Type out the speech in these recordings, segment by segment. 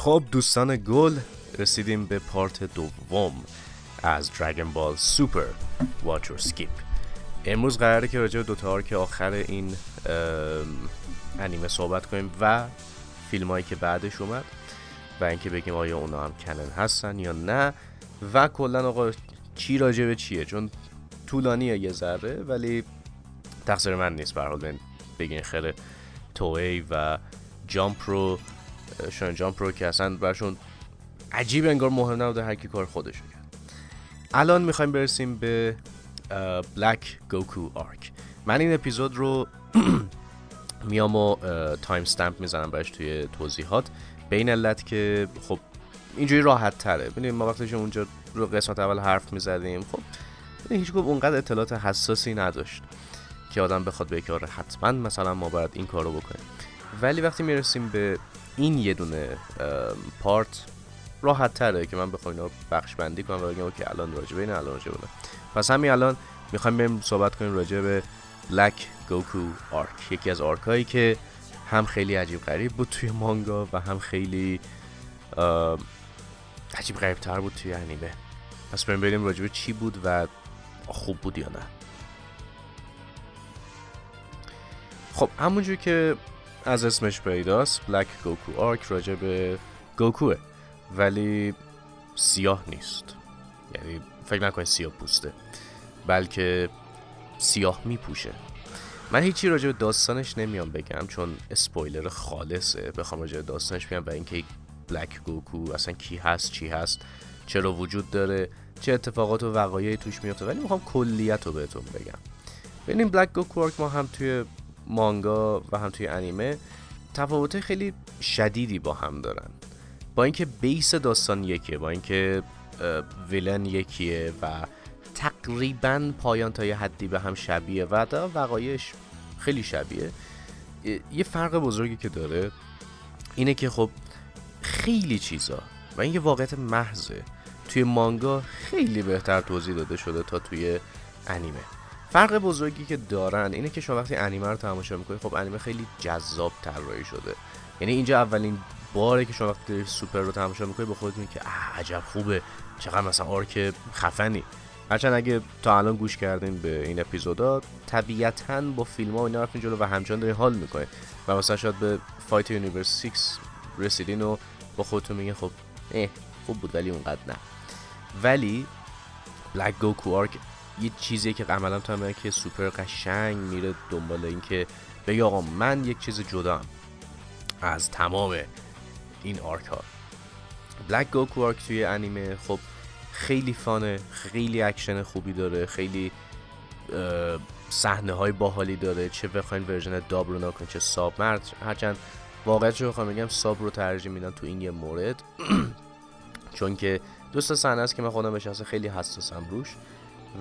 خب دوستان گل رسیدیم به part دوم از Dragon Ball Super watch skip امروز قراره که راجع به دوتا arc آخر این انیمه صحبت کنیم و فیلم هایی که بعدش اومد و اینکه بگیم آیا اونا هم canon هستن یا نه و کلا آقا چی راجع به چیه؟ چون طولانیه یه ذره ولی تقصیر من نیست. به حال بگین خیلی توی و جامپ رو شان جامپ رو که اصلا برشون عجیب انگار مهم نبوده هر کی کار خودش کرد الان می‌خوایم برسیم به بلک گوکو آرک من این اپیزود رو میام و تایم استمپ می‌زنم برش توی توضیحات. به این علت که خب اینجوری راحت تره ببینید ما وقتی اونجا رو قسمت اول حرف می‌زدیم. خب هیچ گفت اونقدر اطلاعات حساسی نداشت که آدم بخواد به کار حتما مثلا ما باید این کارو بکنیم. ولی وقتی می‌رسیم به این یه دونه پارت راحت تره که من بخوام اینا بخش بندی کنم و بگم که الان راجع به این الان راجع پس همین الان می‌خوایم بریم صحبت کنیم راجع به بلک گوکو آرک یکی از آرکایی که هم خیلی عجیب غریب بود توی مانگا و هم خیلی عجیب غریب تر بود توی انیمه. پس بریم بریم راجع به چی بود و خوب بود یا نه. خب همونجور که از اسمش پیداست. بلک گوکو آرک راجع به گوکوه. ولی سیاه نیست. یعنی فکر نکنید سیاه پوسته. بلکه سیاه میپوشه. من هیچی راجع به داستانش نمیام بگم چون اسپویلر خالصه. بخوام راجع به داستانش بگم و اینکه بلک گوکو اصلا کی هست چی هست چرا وجود داره چه اتفاقات و وقایعی توش میفته. ولی می‌خوام کلیت رو بهتون بگم. ببینیم بلک گوکو ما هم توی مانگا و هم توی انیمه تفاوت خیلی شدیدی با هم دارن. با اینکه بیس داستان یکیه با اینکه ویلن یکیه و تقریبا پایان تا یه حدی به هم شبیه و تا وقایش خیلی شبیه یه فرق بزرگی که داره اینه که خب خیلی چیزا و این یه واقعیت محضه توی مانگا خیلی بهتر توضیح داده شده تا توی انیمه. فرق بزرگی که دارن اینه که شما وقتی انیمه رو تماشا می‌کنید خب انیمه خیلی جذاب طراحی شده. یعنی اینجا اولین باره که شما وقتی سوپر رو تماشا می‌کنید به خودت که عجب خوبه. چقدر مثلا آرک خفنی. هرچند اگه تا الان گوش کردین به این اپیزودا طبیعتا با فیلم ها و اینا رفتین جلو و همچنان دارین حال می‌کنین و مثلا شاید به fight Universe 6 رسیدین و با خودتون میگه خب اه خوب بود ولی اونقدر نه. ولی Black Goku arc یه چیزی که عملا تو که سوپر قشنگ میره دنبال این که بگه آقا من یک چیز جدا از تمام این arc ها. Black Goku arc توی انیمه خب خیلی fun ه خیلی اکشن خوبی داره خیلی صحنه های باحالی داره چه بخواین version dub رو نگاه کنین چه sub رو هرچند واقعا رو بخوام بگم sub رو ترجیح میدم تو این یه مورد. چون که دو سه صحنه است که من خودم بشه خیلی حساسم روش.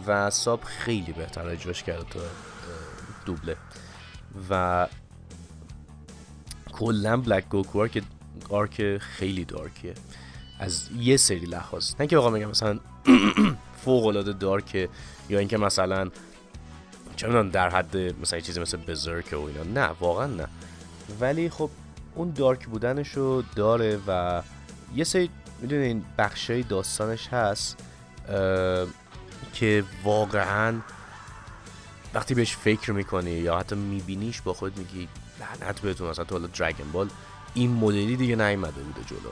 و sub خیلی بهتر اجراش کرده تو دوبله. و کلا Black Goku که آرک خیلی دارکیه از یه سری لحاظ. نه که واقعا میگم مثلا فوق العاده دارکه یا اینکه مثلا چه در حد مثلا چیزی مثل بزرک و اینا. نه واقعا نه. ولی خب اون دارک بودنشو داره و یه سری می‌دونین بخشای داستانش هست. که واقعا وقتی بهش فکر می‌کنی یا حتی میبینیش با خود میگی لعنت بهتون مثلا تو حالا درگن بال این مدلی دیگه نیومده بوده جلو.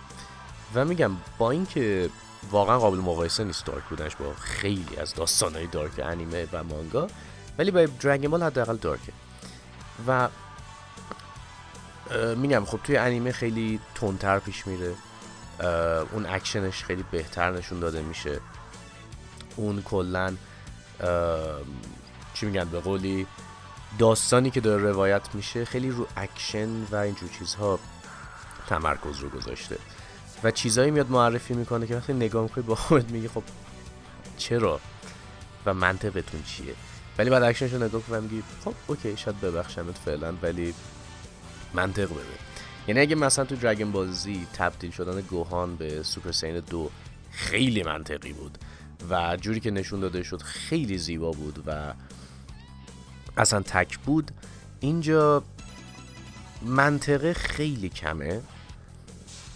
و میگم با اینکه واقعا قابل مقایسه نیست دارک بودنش با خیلی از داستانهای دارک انیمه و مانگا ولی با درگن بال حداقل دارکه. و میگم خب توی انیمه خیلی تندتر پیش میره اون اکشنش خیلی بهتر نشون داده میشه. اون کلا چی میگن به قولی داستانی که داره روایت میشه خیلی رو اکشن و اینجور چیزها تمرکز رو گذاشته. و چیزایی میاد معرفی می‌کنه که وقتی نگاه می‌کنی با خودت میگی خب چرا و منطقتون چیه؟ ولی بعد اکشنش رو نگاه کنم میگی خب okay شاید ببخشمت فعلا ولی منطق بده. یعنی اگه مثلا تو Dragon Ball Z تبدیل شدن گوهان به Super Saiyan دو خیلی منطقی بود. و جوری که نشون داده شد خیلی زیبا بود و اصلا تک بود. اینجا منطقه خیلی کمه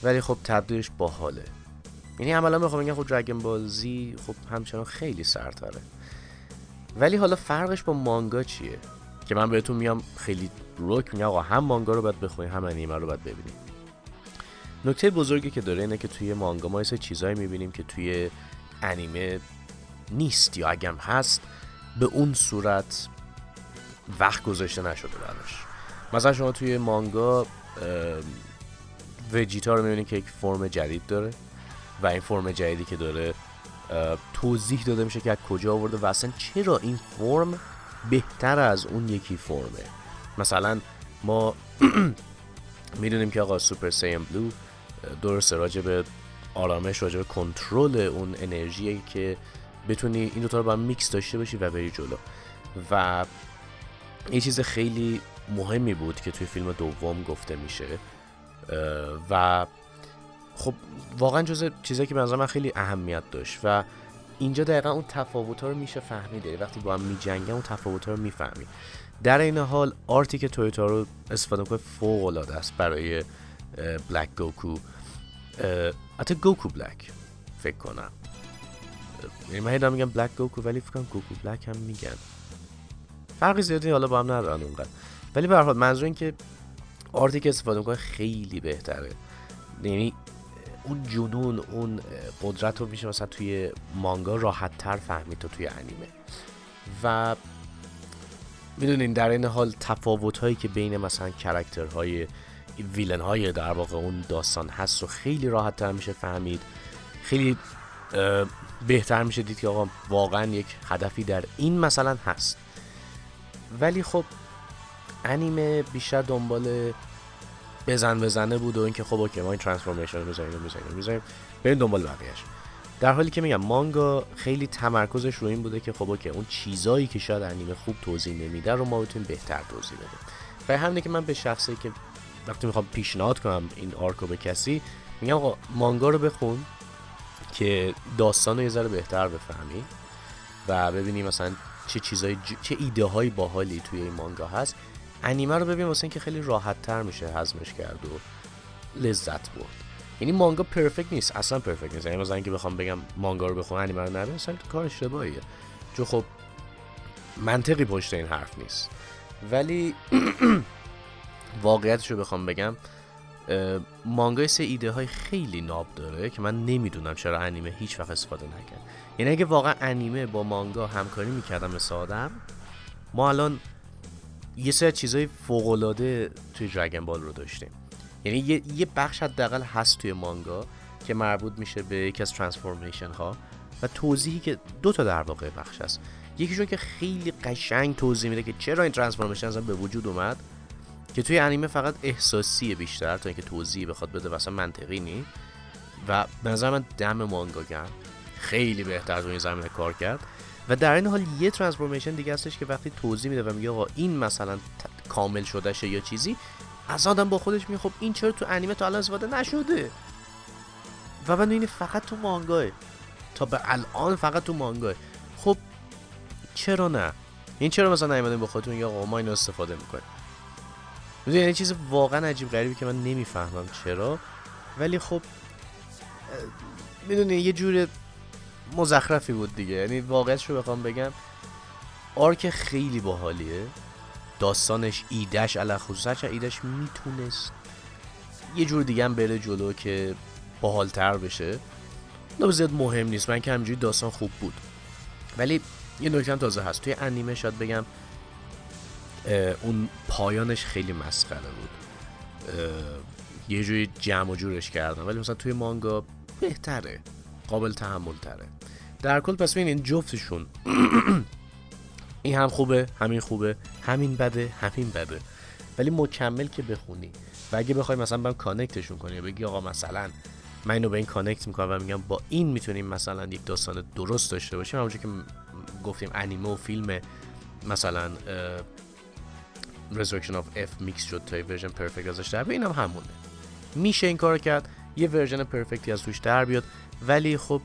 ولی خب تبدیلش باحاله یعنی عملا می‌خوام بگم خب درگن بازی خب همچنان خیلی سرتره ولی حالا فرقش با مانگا چیه؟ که من بهتون میام خیلی روک میگم آقا هم مانگا رو باید بخونید هم انیمه رو باید ببینید نکته بزرگی که داره اینه که توی مانگا ما یه چیزایی می‌بینیم که توی انیمه نیست یا اگم هست به اون صورت وقت گذاشته نشده براش. مثلا شما توی مانگا وجیتا رو می‌بینید که یک فرم جدید داره و این فرم جدیدی که داره توضیح داده میشه که از کجا آورده و اصلا چرا این فرم بهتر از اون یکی فرمه. مثلا ما می‌دونیم که آقا Super Saiyan Blue درست راجع به آرامش راجع به کنترل اون انرژی که بتونی این دوتا رو با میکس داشته باشی و بری جلو. و یه چیز خیلی مهمی بود که توی فیلم دوم گفته میشه. و خب واقعا جز چیزایی که به من خیلی اهمیت داشت. و اینجا دقیقا اون تفاوت ها رو میشه فهمیده وقتی با هم میجنگن اون تفاوت ها رو می‌فهمی در این حال آرتی که تویوتا رو استفاده کنه فوق العاده است برای بلک گوکو حتی گوکو بلک فکر کنم. یعنی من میگم بلک گوکو ولی فکر کنم گوکو بلک هم میگن. فرقی زیادی حالا با هم ندارن اونقدر. ولی به هر منظور این که آرتی که استفاده می‌کنه خیلی بهتره. یعنی اون جنون اون قدرت رو میشه مثلا توی مانگا راحت تر فهمید تو توی انیمه. و می‌دونین در این حال تفاوت هایی که بین مثلا character های villain های در واقع اون داستان هست و خیلی راحت تر میشه فهمید. خیلی بهتر میشه دید که آقا واقعا یک هدفی در این مثلا هست. ولی خب انیمه بیشتر دنبال بزن بزنه بود و اینکه خب okay ما این transformation رو می‌ذاریم می‌ذاریم می‌ذاریم بریم دنبال بقیه‌اش. در حالی که میگم مانگا خیلی تمرکزش رو این بوده که خب okay اون چیزایی که شاید انیمه خوب توضیح نمیده رو ما بتونیم بهتر توضیح بدیم. برای همینه که من به شخصی که وقتی می‌خوام پیشنهاد کنم این arc و به کسی میگم آقا مانگا رو بخون که داستان رو یه ذره بهتر بفهمی و ببینی مثلا چه چیزای چه ایده های باحالی توی این مانگا هست. انیمه رو ببین واسه اینکه خیلی راحت تر میشه هضمش کرد و لذت برد. یعنی مانگا پرفکت نیست اصلا پرفکت نیست. یعنی مثلا اینکه بخوام بگم مانگا رو بخون انیمه رو نبین اصلا کار اشتباهیه. چون خب منطقی پشت این حرف نیست. ولی واقعیتش رو بخوام بگم مانگای سه ایده های خیلی ناب داره که من نمی‌دونم چرا انیمه هیچ وقت استفاده نکرد. یعنی اگه واقعا انیمه با مانگا همکاری می‌کردم مثل آدم ما الان یه سری چیزای فوق العاده توی درگن بال رو داشتیم. یعنی یه, یه بخش حداقل هست توی مانگا که مربوط میشه به یکی از ترانسفورمیشن ها و توضیحی که دو تا در واقع بخش هست. یکیشون که خیلی قشنگ توضیح میده که چرا این ترانسفورمیشن اصلا به وجود اومد. که توی انیمه فقط احساسی بیشتر تا اینکه توضیحی بخواد بده مثلا منطقی نی و به نظر من دم مانگا گرم خیلی بهتر توی این زمینه کار کرد. و در این حال یه ترانسفورمیشن دیگه هستش که وقتی توضیح میده و میگه آقا این مثلا کامل شده یا چیزی از آدم با خودش میگه خب این چرا تو انیمه تا الان استفاده نشده؟ و من این فقط تو مانگاه تا به الان فقط تو مانگاه. خب چرا نه؟ این چرا مثلا نیومدین با خودتون یا آقا ما اینو استفاده می‌کنیم؟ می‌دونی یعنی چیز واقعا عجیب غریبی که من نمی‌فهمم چرا. ولی خب می‌دونی یه جور مزخرفی بود دیگه. یعنی واقعیتش رو بخوام بگم آرک خیلی باحالیه. داستانش ایدش علا خصوصا ایدش می‌تونست یه جور دیگه هم بره جلو که باحالتر بشه. نه زیاد مهم نیست. من که همینجوری داستان خوب بود. ولی یه نکته تازه هست. توی انیمه شاید بگم اون پایانش خیلی مسخره بود. یه جوری جمع و جورش کردم. ولی مثلا توی مانگا بهتره قابل تحمل تره در کل پس این جفتشون این هم خوبه همین خوبه همین بده همین بده. ولی مکمل که بخونی و اگه بخوای مثلا برم کانکتشون کنی بگی آقا مثلا من اینو به این کانکت می‌کنم و میگم با این می‌تونیم مثلا یک داستان درست داشته باشیم همونجور که گفتیم انیمه و فیلم مثلا Resurrection of F mix شد تا version perfect ازش در بیاد اینم همونه. میشه این کار کرد یه version perfect ی از توش در بیاد ولی خب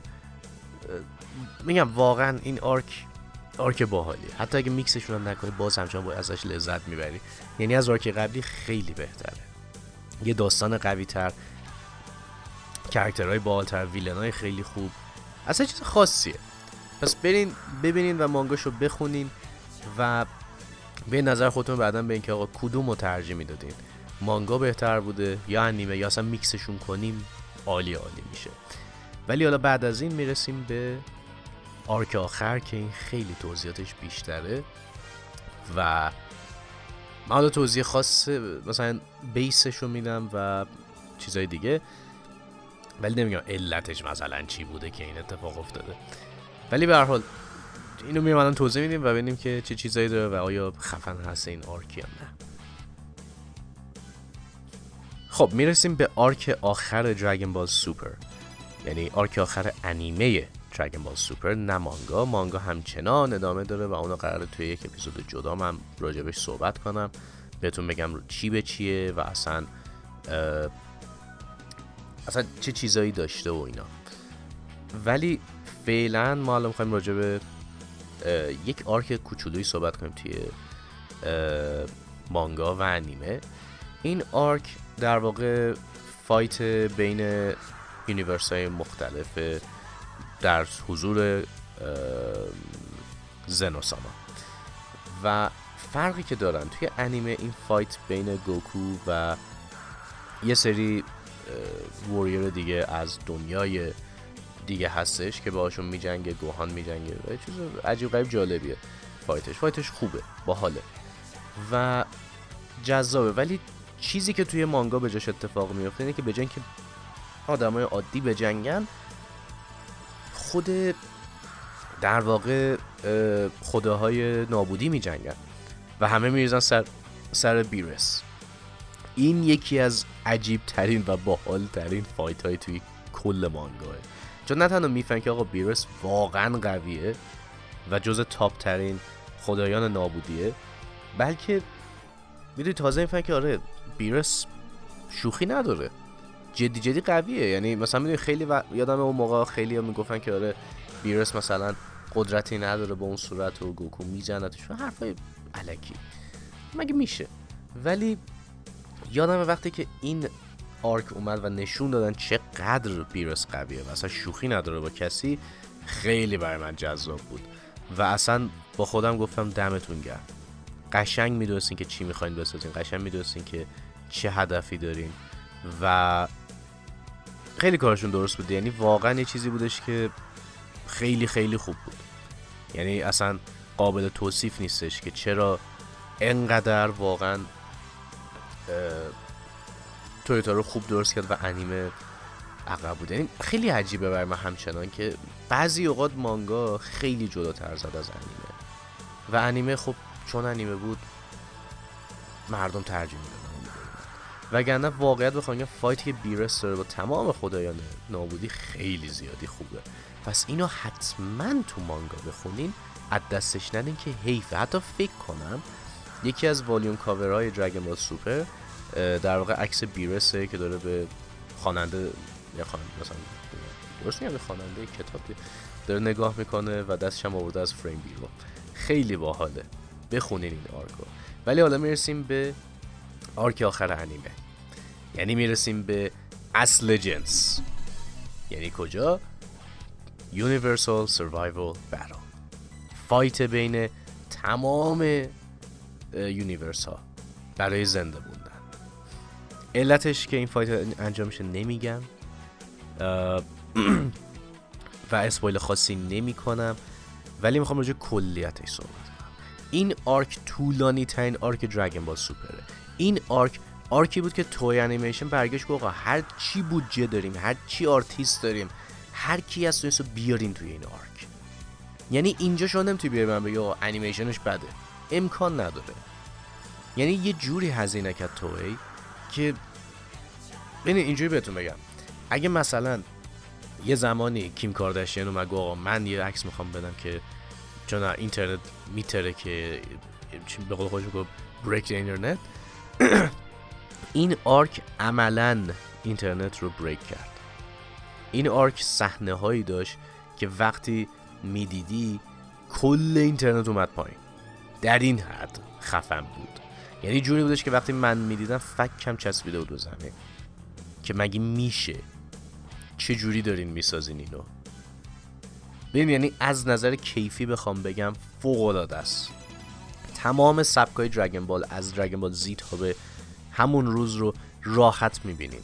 میگم واقعا این arc arc باحالیه. حتی اگه میکسشون هم نکنی باز همچنان با ازش لذت می‌بری. یعنی از arc قبلی خیلی بهتره. یه داستان قوی تر character های باحال‌تر villain های خیلی خوب. اصلا چیز خاصیه. پس برین ببینین و مانگاشو بخونین و به نظر خودتون بعدا به اینکه آقا کدوم رو ترجیح می‌دادین؟ مانگا بهتر بوده یا انیمه؟ یا اصلا میکسشون کنیم عالی عالی میشه. ولی حالا بعد از این می‌رسیم به آرک آخر که این خیلی توضیحاتش بیشتره. و من حالا توضیح خاص مثلا بیسش رو میدم و چیزای دیگه. ولی نمیگم علتش مثلا چی بوده که این اتفاق افتاده. ولی به هر حال اینو میرم توضیح میدیم و ببینیم که چه چیزایی داره و آیا خفن هست این arc یا نه. خب می‌رسیم به arc آخر Dragon Ball Super یعنی arc آخر انیمه Dragon Ball Super نه مانگا. مانگا همچنان ادامه داره و اونو قراره توی یک اپیزود جدا من راجبش صحبت کنم. بهتون بگم چی به چیه و اصلا اصلا چه چیزایی داشته و اینا. ولی فعلا ما الان می‌خوایم راجع به یک arc کوچولویی صحبت کنیم توی مانگا و انیمه. این arc در واقع fight بین universe های مختلف در حضور زنوساما. و فرقی که دارن توی انیمه این fight بین گوکو و یه سری ووریر دیگه از دنیای دیگه هستش که باهاشون میجنگه گوهان میجنگه. و چیز عجیب غریب جالبیه. فایتش. فایتش خوبه. باحاله. و جذابه. ولی چیزی که توی مانگا به جاش اتفاق میفته اینه که به که آدمای عادی بجنگن خود در واقع خداهای نابودی میجنگن. و همه میریزن سر سر بیرس. این یکی از عجیب ترین و باحال ترین فایت های توی کل مانگاه. چون نه تنها می‌فهمن که آقا بیرس واقعا قویه و جز تاپ ترین خدایان نابودیه بلکه می‌دونی تازه می‌فهمن که آره بیرس شوخی نداره. جدی جدی قویه. یعنی مثلا می‌دونی خیلی و... یادم اون موقع خیلی می‌گفتن که آره بیرس مثلا قدرتی نداره به اون صورت و گوکو میزنتش و حرفای علکی. مگه میشه؟ ولی یادم وقتی که این آرک اومد و نشون دادن چقدر بیرس قویه و اصلا شوخی نداره با کسی خیلی برای من جذاب بود. و اصلا با خودم گفتم دمتون گرم. قشنگ می‌دونستین که چی می‌خواین بسازین قشنگ می‌دونستین که چه هدفی دارین و خیلی کارشون درست بود. یعنی واقعا یه چیزی بودش که خیلی خیلی خوب بود. یعنی اصلا قابل توصیف نیستش که چرا انقدر واقعا تویوتا خوب درست کرد و انیمه عقب بود. یعنی خیلی عجیبه برای من همچنان که بعضی اوقات مانگا خیلی جلوتر زد از انیمه. و انیمه خب چون انیمه بود مردم ترجیح می‌دادن وگرنه واقعیت بخوایم فایتی که بیرس داره با تمام خدایان نابودی خیلی زیادی خوبه. پس اینو حتما تو مانگا بخونین از دستش ندین که حیفه. حتی فکر کنم یکی از والیوم کاورهای دراگون بال سوپر در واقع عکس بیرسه که داره به خواننده یا خواننده مثلا درست میگم خواننده کتاب داره نگاه می‌کنه و دستش هم آورده از فریم بیرو خیلی باحاله. بخونین این arc و. ولی حالا می‌رسیم به arc آخر انیمه. یعنی می‌رسیم به اصل جنس. یعنی کجا؟ Universal Survival Battle. fight بین تمام universe ها برای زنده بودن علتش که این fight انجام میشه نمیگم. و spoil خاصی نمی کنم ولی می‌خوام راجع کلیتش صحبت کنم. این arc طولانی ترین arc Dragon Ball Super ه. این arc arc ی بود که توی انیمیشن برگشت گفت هر چی بودجه داریم هر چی آرتیست داریم هر کی از رو بیارین توی این arc. یعنی اینجا شما نمی‌تونی بیاری من بگی انیمیشنش بده. امکان نداره. یعنی یه جوری هزینه کرد توی. که ببین اینجوری بهتون بگم. اگه مثلا یه زمانی کیم کارداشیان اومد آقا من یه عکس می‌خوام بدم که چون اینترنت می‌ترکه که به قول خودش گفت break internet این arc عملا اینترنت رو break کرد. این arc صحنه هایی داشت که وقتی می‌دیدی کل اینترنت اومد پایین. در این حد خفن بود. یعنی جوری بودش که وقتی من می‌دیدم فکم چسبیده بود به زمین. که مگه میشه؟ چجوری دارین می‌سازین اینو؟ ببین یعنی از نظر کیفی بخوام بگم فوق العاده است. تمام سبکای دراگن بال از دراگن بال زی تا به همون روز رو راحت می‌بینیم.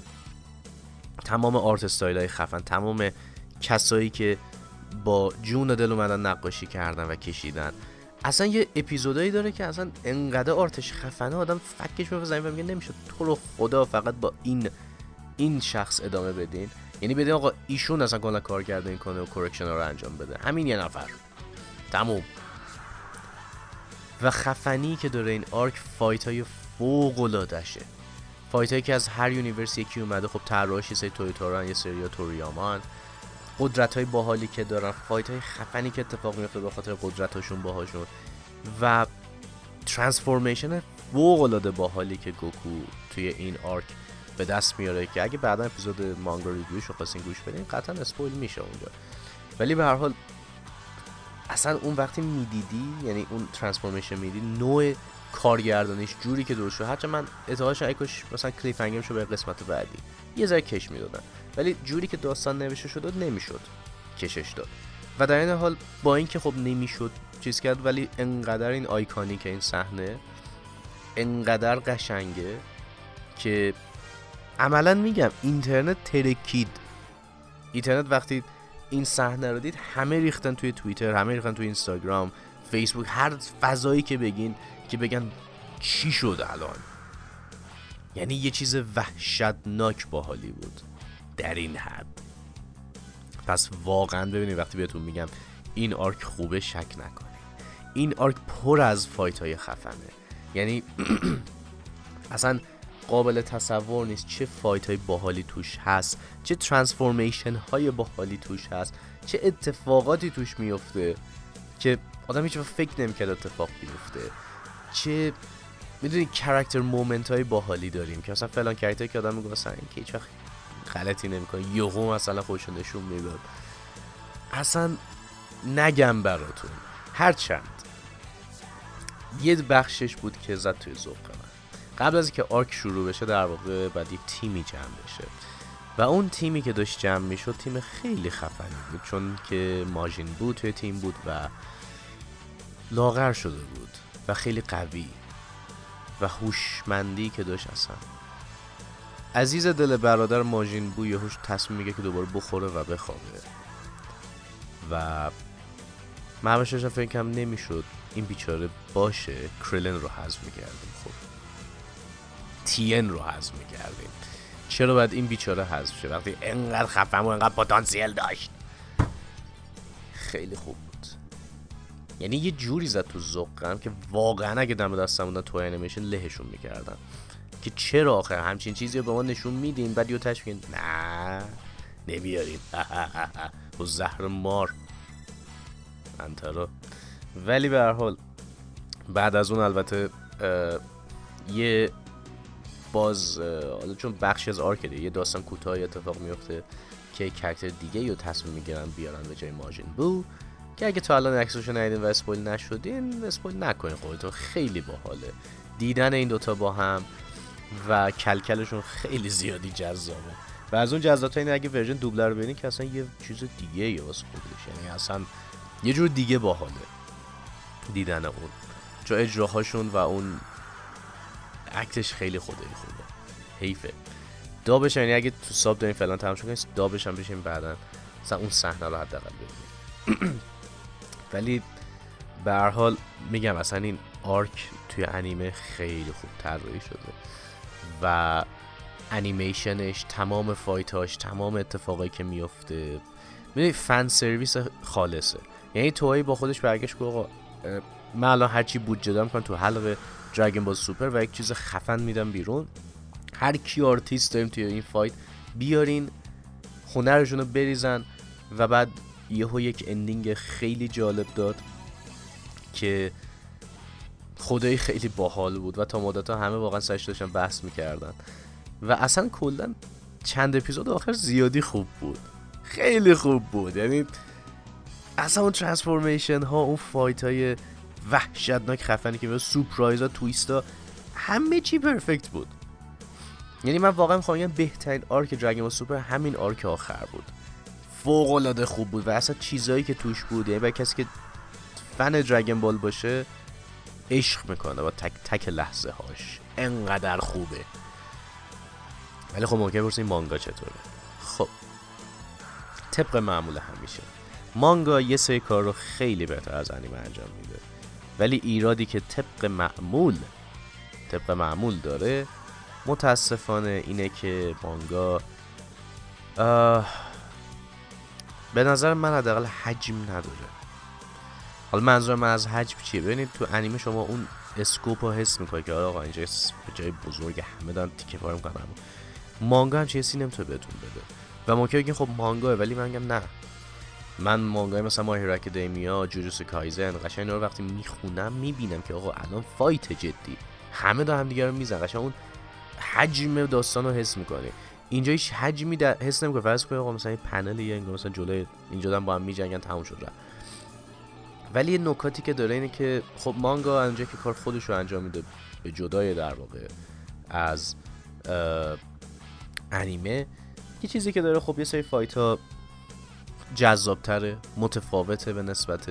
تمام آرت استایل های خفن تمام کسایی که با جون و دل اومدن نقاشی کردن و کشیدن اصلا یه اپیزودایی داره که اصلا انقدر آرتش خفنه آدم فکش میفه زمین میگه نمیشه تو رو خدا فقط با این این شخص ادامه بدین. یعنی بدین آقا ایشون اصلا کلا کارگردانی کنه و کرکشن رو انجام بده. همین یه نفر. تموم. و خفنی که داره این آرک فایت های فوق العاده فایت هایی که از هر یونیورس یکی اومده خب طراحش یه سری تویوتوران یه سری توریامان قدرت های باحالی که دارن فایت های خفنی که اتفاق میفته به خاطر قدرت هاشون باهاشون و ترانسفورمیشن فوق العاده باحالی که گوکو توی این arc به دست میاره که اگه بعدا اپیزود مانگا review ش رو خواستین گوش بدین قطعا spoil میشه اونجا. ولی به هر حال اصلا اون وقتی می‌دیدی یعنی اون transformation میدی نوع کارگردانیش جوری که درست شد. هرچند من اعتقادش اگه مثلا cliff شو به قسمت بعدی یه ذره کش می‌دادن ولی جوری که داستان نوشته شد نمی‌شد کشش داد. و در این حال با اینکه خب نمی‌شد چیز کرد ولی انقدر این آیکانیک این صحنه انقدر قشنگه که عملا میگم اینترنت ترکید. اینترنت وقتی این صحنه رو دید همه ریختن توی توییتر همه ریختن توی اینستاگرام فیسبوک هر فضایی که بگین که بگن چی شد الان. یعنی یه چیز وحشتناک باحالی بود. در این حد. پس واقعا ببینید وقتی بهتون میگم این arc خوبه شک نکنید. این arc پر از fight های خفنه. یعنی اصلا قابل تصور نیست چه fight های باحالی توش هست چه transformation های باحالی توش هست چه اتفاقاتی توش میفته که آدم هیچ فکر نمی‌کرد اتفاق بیفته. چه می‌دونی character moment های باحالی داریم که اصلا فلان character که آدم میگه این که هیچ غلطی نمی‌کنه یهو مثلا خودشو نشون می‌داد. اصلا نگم براتون. هرچند یه بخشش بود که زد توی ذوق من. قبل از اینکه آرک شروع بشه در واقع بعد یک تیمی جمع بشه. و اون تیمی که داشت جمع می‌شد تیم خیلی خفنی بود. چون که ماژین بود توی تیم بود و لاغر شده بود و خیلی قوی و هوشمندی که داشت اصلا. عزیز دل برادر ماژین بو یهوش تصمیم میگه که دوباره بخوره و بخوابه. و من همش فکرم نمی‌شد این بیچاره باشه کرلن رو حذف می‌کردیم خب. تین رو حذف می‌کردیم. چرا باید این بیچاره حذف شه؟ وقتی انقدر خفن و انقدر پتانسیل داشت. خیلی خوب بود. یعنی یه جوری زد تو ذوقم که واقعا اگه دم دستم بودن تو انیمیشن لهشون می‌کردن. که چرا آخر همچین چیزی رو به ما نشون میدین بعد یه تش نه نمیاریم. و زهر مار. انترا ولی به هر حال بعد از اون البته یه باز حالا چون بخشی از آرکده یه داستان کوتاه اتفاق میفته که کرکتر دیگه رو تصمیم می‌گیرن بیارن به جای ماجین بو که اگه تا الان عکسشو ندیدین و spoil نشدین spoil نکنین خودتون خیلی باحاله. دیدن این دوتا با هم و کلکلشون خیلی زیادی جذابه. و از اون جذابتر اینه اگه version دوبله رو ببینید که اصلا یه چیز دیگه یه واسه خودش. یعنی اصلا یه جور دیگه باحاله دیدن اون. چون اجراهاشون و اون act ش خیلی خدایی خوبه. حیفه. dub ش یعنی اگه تو sub دارین فلان تماشا کنید dub ش هم بشین بعدا. مثلا اون صحنه رو حداقل ببینید ولی به هر حال میگم اصلا این arc توی انیمه خیلی خوب طراحی شده. و انیمیشنش تمام fight اش تمام اتفاقایی که میفته. می‌دونی fan service خالصه. یعنی Toei با خودش برگشت که آقا من الان هرچی بودجه دارم می‌کنم تو حلق دراگون بال سوپر و یک چیز خفن میدم بیرون. هر کی آرتیست داریم توی این fight بیارین هنرشون رو بریزن و بعد یهو یک ending خیلی جالب داد که خدایی خیلی باحال بود و تا مدت ها همه واقعا سرش داشتن بحث می‌کردن. و اصلا کلا چند اپیزود آخر زیادی خوب بود. خیلی خوب بود. یعنی اصلا اون transformation ها اون fight های وحشتناک خفنی که surprise ها twist ها همه چی perfect بود. یعنی من واقعا می‌خوام بهترین arc دراگون سوپر همین arc آخر بود. فوق العاده خوب بود و اصلا چیزایی که توش بود یعنی کسی که فن دراگون بال باشه عشق می‌کنه با تک تک لحظه هاش انقدر خوبه. ولی خب ممکنه برسیم مانگا چطوره. خب. طبق معمول همیشه. مانگا یه سری کار رو خیلی بهتر از انیمه انجام میده. ولی ایرادی که طبق معمول طبق معمول داره متاسفانه اینه که مانگا به نظر من حداقل حجم نداره. حالا منظور من از حجم چیه؟ ببینید تو انیمه شما اون اسکوپ رو حس می‌کنی که آقا اینجا جای بزرگ همه دارن تیکه پاره می‌کنن. مانگا هم چیزی نمی‌تونه بهتون بده. و ممکنه بگین خب مانگاه ولی من میگم نه. من مانگای مثلا مای هیرو اکادمیا جوجوتسو کایزن قشنگ رو وقتی می‌خونم می‌بینم که آقا الان fight جدی. همه دارن همدیگه رو می‌زنن. قشنگ اون حجم داستان رو حس می‌کنی. اینجا هیچ حجمی در حس نمی‌کنه فرض کنید آقا مثلا پنل انگار مثلا جلوی اینجا دارن با هم میجنگن تموم شد رفت. ولی یه نکاتی که داره اینه که خب مانگا اونجا که کار خودش رو انجام میده به جدای در واقع از انیمه یه چیزی که داره خب یه سری fight ها جذابتره متفاوته به نسبت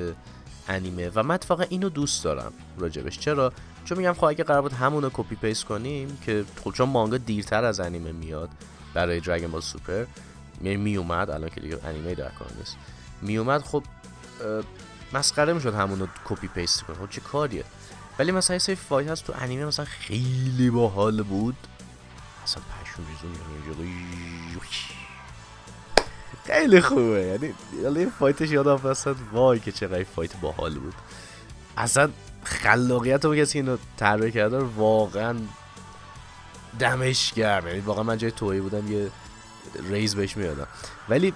انیمه و من اتفاقا اینو دوست دارم راجبش. چرا؟ چون میگم خب اگه قرار بود همونو copy paste کنیم که خب چون مانگا دیرتر از انیمه میاد برای دراگون بال سوپر می اومد الان که دیگه انیمه در کار نیست می اومد خب مسخره می‌شد همونو copy paste کنیم خب چه کاریه؟ ولی مثلا یه سری fight هست تو انیمه مثلا خیلی باحال بود. اصلا پشم‌ریزون خیلی خوبه. یعنی یعنی fight ش یادم اصلا. وای که چقدر fight باحال بود. اصلا خلاقیت رو کسی اینو طراحی کرده واقعا دمش گرم. یعنی واقعا من جای Toei بودم یه raise بهش می‌دادم ولی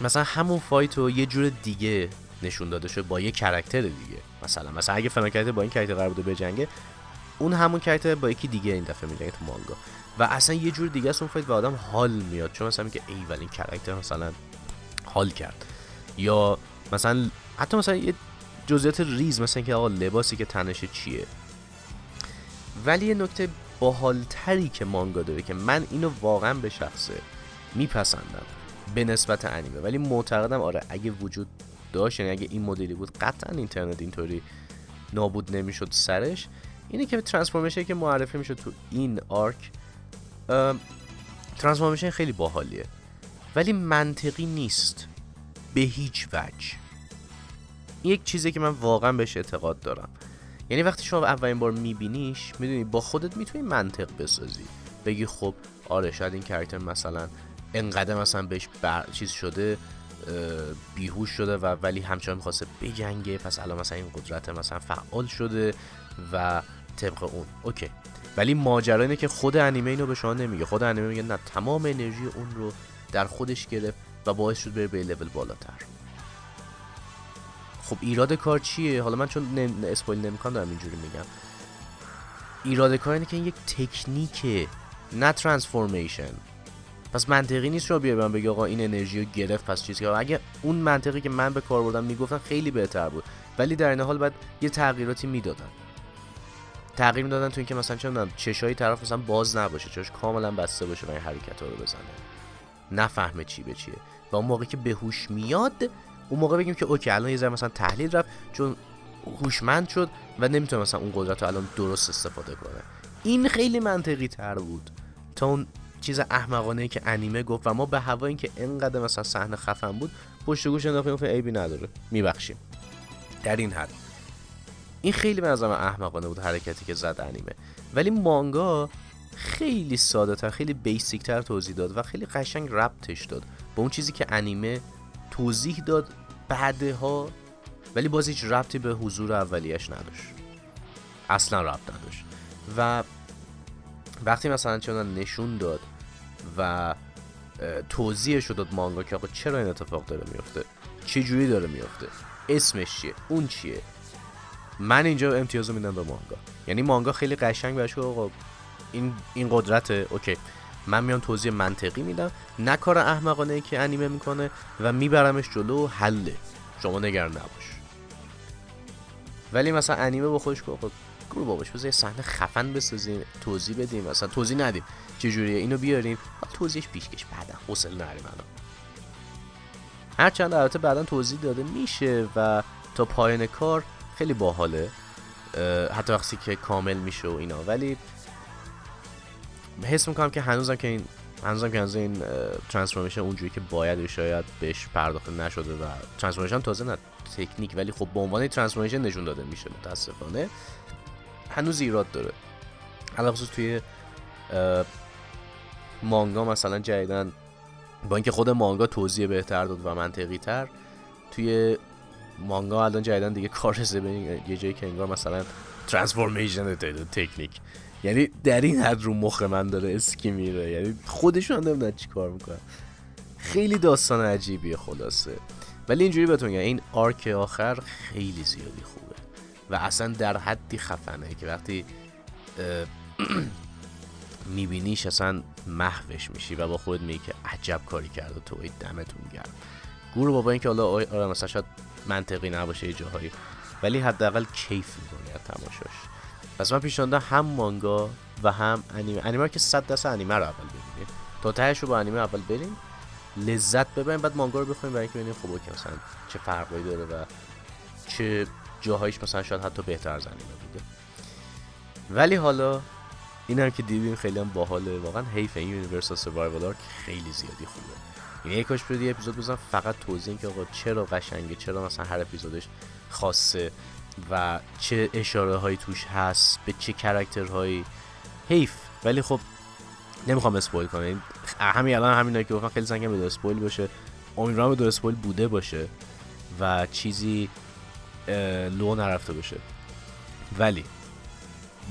مثلا همون fight رو یه جور دیگه نشون داده شد با یه character دیگه. مثلا مثلا اگه فلان با این character قرار بوده بجنگه اون همون character با یکی دیگه این دفعه میجنگه تو مانگا. و اصلا یه جور دیگه است اون fight و آدم حال میاد. چون مثلا میگه ای این character مثلا حال کرد. یا مثلا حتی مثلا یه جزئیات ریز مثلا اینکه آقا لباسی که تنشه چیه. ولی یه نکته باحالتری که مانگا داره که من اینو واقعا به شخصه میپسندم. به نسبت انیمه. ولی معتقدم آره اگه وجود داشت یعنی اگه این مدلی بود قطعا اینترنت اینطوری نابود نمی‌شد سرش. اینه که transformation که معرفی می‌شد تو این arc transformation خیلی باحالیه. ولی منطقی نیست. به هیچ وجه. یک چیزی که من واقعا بهش اعتقاد دارم. یعنی وقتی شما اولین بار میبینیش می‌دونی با خودت می‌تونی منطق بسازی. بگی خب آره شاید این character مثلا انقدر مثلا بهش بر... چیز شده. بیهوش شده و ولی همچنان می‌خواسته بجنگه. پس الان مثلا این قدرت مثلا فعال شده و طبق اون. OK. ولی ماجرا اینه که خود انیمه اینو به شما نمیگه. خود انیمه میگه نه تمام انرژی اون رو در خودش گرفت و باعث شد بره به لول بالاتر. خب ایراد کار چیه؟ حالا من چون spoil نمی‌کنم دارم اینجوری میگم. ایراد کار اینه که این یک تکنیکه نه transformation پس منطقی نیست رو بیای من بگی آقا این انرژی رو گرفت پس چیزی اگه اون منطقی که من به کار بردم می‌گفتن خیلی بهتر بود. ولی در این حال بعد یه تغییراتی می‌دادن. تغییر می‌دادن تو اینکه مثلا چه چشای طرف مثلا باز نباشه چش کاملا بسته باشه و این حرکت ها رو بزنه. نفهمه چی به چیه. و اون موقع که به هوش میاد اون موقع بگیم که اوکی الان یه ذره مثلا تحلیل رفت چون هوشمند شد و نمی‌تونه مثلا اون قدرت رو الان درست استفاده کنه. این خیلی منطقی تر بود. تا اون چیز احمقانه که انیمه گفت و ما به هوا اینکه انقدر مثلا صحنه خفن بود پشت گوش انداختیم عیبی نداره میبخشیم. در این حد. این خیلی به نظرم احمقانه بود حرکتی که زد انیمه. ولی مانگا خیلی ساده تر خیلی بیسیک تر توضیح داد و خیلی قشنگ ربطش داد با اون چیزی که انیمه توضیح داد بعدها ولی باز هیچ ربطی به حضور اولیش نداشت. اصلا ربط نداشت. و وقتی مثلا چون نشون داد و توضیحش داد مانگا که آقا چرا این اتفاق داره میفته؟ چه جوری داره میفته؟ اسمش چیه؟ اون چیه؟ من اینجا امتیاز میدم به مانگا. یعنی مانگا خیلی قشنگ بهش آقا این این قدرت اوکی. من میام توضیح منطقی میدم. نه کار احمقانه که انیمه می‌کنه و میبرمش جلو حله. شما نگران نباش. ولی مثلا انیمه با خودش که گروه باباش بذار صحنه خفن بسازیم توضیح بدیم مثلا توضیح ندیم چجوریه اینو بیاریم توضیحش پیشکش بعدا. حوصله نریم الان. هرچند البته بعدا توضیح داده میشه و تا پایان کار خیلی باحاله حتی وقتی که کامل میشه و اینا. ولی حس می‌کنم که هنوزم که این هنوزم که هنوز این transformation اونجوری که باید شاید بهش پرداخته نشده و transformation تازه نه تکنیک ولی خب به عنوان transformation نشون داده میشه متاسفانه. هنوز ایراد داره. علاوه توی مانگا مثلا جدیداً با اینکه خود مانگا توضیح بهتر داد و منطقی تر توی مانگا الان جدیداً دیگه کار به یه جایی که انگار مثلا transformation تکنیک یعنی در این حد رو مخ من داره اسکی میره. یعنی خودشون نمی‌دونن چی کار می‌کنن. خیلی داستان عجیبیه خلاصه. ولی اینجوری بهتون این آرک آخر خیلی زیادی خوبه و اصلا در حدی خفنه که وقتی میبینیش اصلا محوش میشی و با خود میگی که عجب کاری کرده تو ای دمتون گرم. گروه بابا اینکه حالا آره مثلا شاید منطقی نباشه یه جاهایی ولی حداقل کیف می‌کنی از تماشاش. پس من پیشنهاد هم مانگا و هم انیمه. انیمه که صد دست انیمه رو اول ببینیم. تا تهش رو با انیمه اول بریم لذت ببریم بعد مانگا رو بخونیم برای اینکه ببینیم خب OK مثلا چه فرقایی داره و چه جاهایش مثلا شاید حتی بهتر انیمه بوده ولی حالا این هم که دیدیم خیلی هم باحاله. واقعا حیف این Universal Survival arc خیلی زیادی خوبه. یعنی یک کاش یه اپیزود بزنم فقط توضیح که آقا چرا قشنگه چرا مثلا هر اپیزودش خاصه و چه اشاره هایی توش هست به چه character هایی. حیف. ولی خب نمی‌خوام spoil کنم. همین الان همین که گفتم خیلی سنگم به spoil باشه. امیدوارم به spoil بوده باشه و چیزی لو نرفته باشه ولی